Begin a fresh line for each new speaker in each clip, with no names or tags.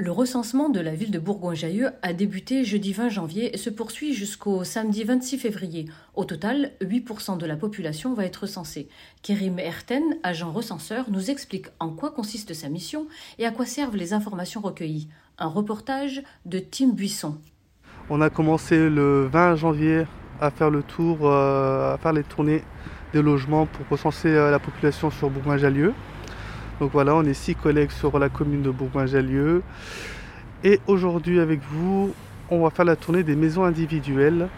Le recensement de la ville de Bourgoin-Jallieu a débuté jeudi 20 janvier et se poursuit jusqu'au samedi 26 février. Au total, 8% de la population va être recensée. Kérim Erten, agent recenseur, nous explique en quoi consiste sa mission et à quoi servent les informations recueillies. Un reportage de Tim Buisson.
On a commencé le 20 janvier à faire le tour, euh, à faire les tournées des logements pour recenser euh, la population sur Bourgoin-Jallieu. Donc voilà, on est six collègues sur la commune de Bourgoin-Jallieu. Et aujourd'hui avec vous, on va faire la tournée des maisons individuelles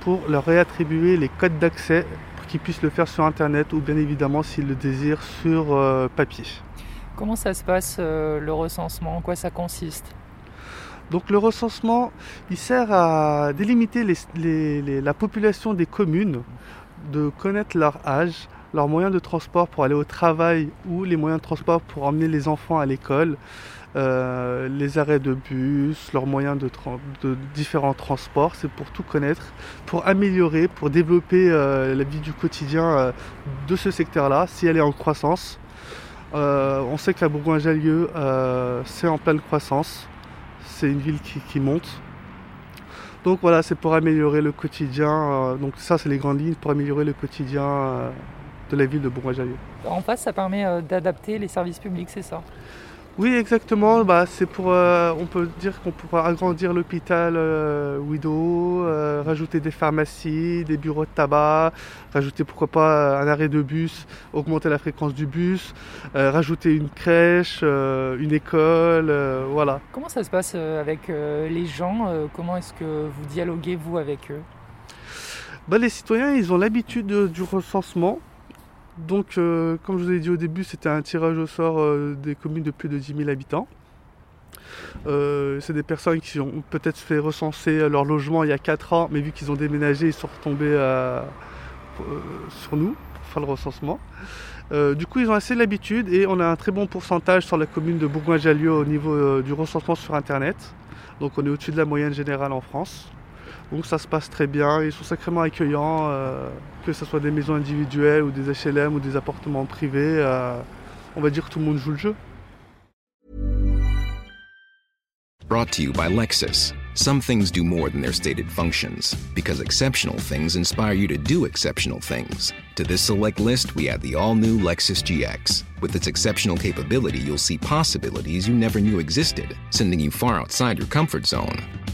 pour leur réattribuer les codes d'accès pour qu'ils puissent le faire sur internet ou bien évidemment s'ils le désirent sur euh, papier.
Comment ça se passe euh, le recensement? En quoi ça consiste?
Donc le recensement, il sert à délimiter les- les- les- la population des communes, de connaître leur âge, leurs moyens de transport pour aller au travail ou les moyens de transport pour emmener les enfants à l'école, euh, les arrêts de bus, leurs moyens de, différents transports, c'est pour tout connaître, pour améliorer, pour développer euh, la vie du quotidien euh, de ce secteur-là, si elle est en croissance. On sait qu'à Bourgoin-Jallieu, euh, c'est en pleine croissance c'est une ville qui, monte. Donc voilà, c'est pour améliorer le quotidien. donc ça, c'est les grandes lignes pour améliorer le quotidien de la ville de Bourgoin-Jallieu.
En face, ça permet euh, d'adapter les services publics, c'est ça?
Oui, exactement. Bah, c'est pour, euh, on peut dire qu'on pourra agrandir l'hôpital euh, Wido, euh, rajouter des pharmacies, des bureaux de tabac, rajouter pourquoi pas un arrêt de bus, augmenter la fréquence du bus, rajouter une crèche, une école, voilà.
Comment ça se passe avec les gens Comment est-ce que vous dialoguez, vous, avec eux?
Bah, les citoyens, ils ont l'habitude du recensement. Donc, euh, comme je vous ai dit au début, c'était un tirage au sort euh, des communes de plus de 10 000 habitants. Euh, c'est des personnes qui ont peut-être fait recenser leur logement il y a 4 ans, mais vu qu'ils ont déménagé, ils sont retombés sur nous pour faire le recensement. Du coup, ils ont assez l'habitude et on a un très bon pourcentage sur la commune de Bourgoin-Jallieu au niveau du recensement sur Internet. Donc, on est au-dessus de la moyenne générale en France. Donc ça se passe très bien, ils sont sacrément accueillants, euh, que ce soit des maisons individuelles ou des HLM ou des appartements privés. euh, on va dire que tout le monde joue le jeu.
Brought to you by Lexus. Some things do more than their stated functions, because exceptional things inspire you to do exceptional things. To this select list, we add the all new Lexus GX. With its exceptional capability, you'll see possibilities you never knew existed, sending you far outside your comfort zone.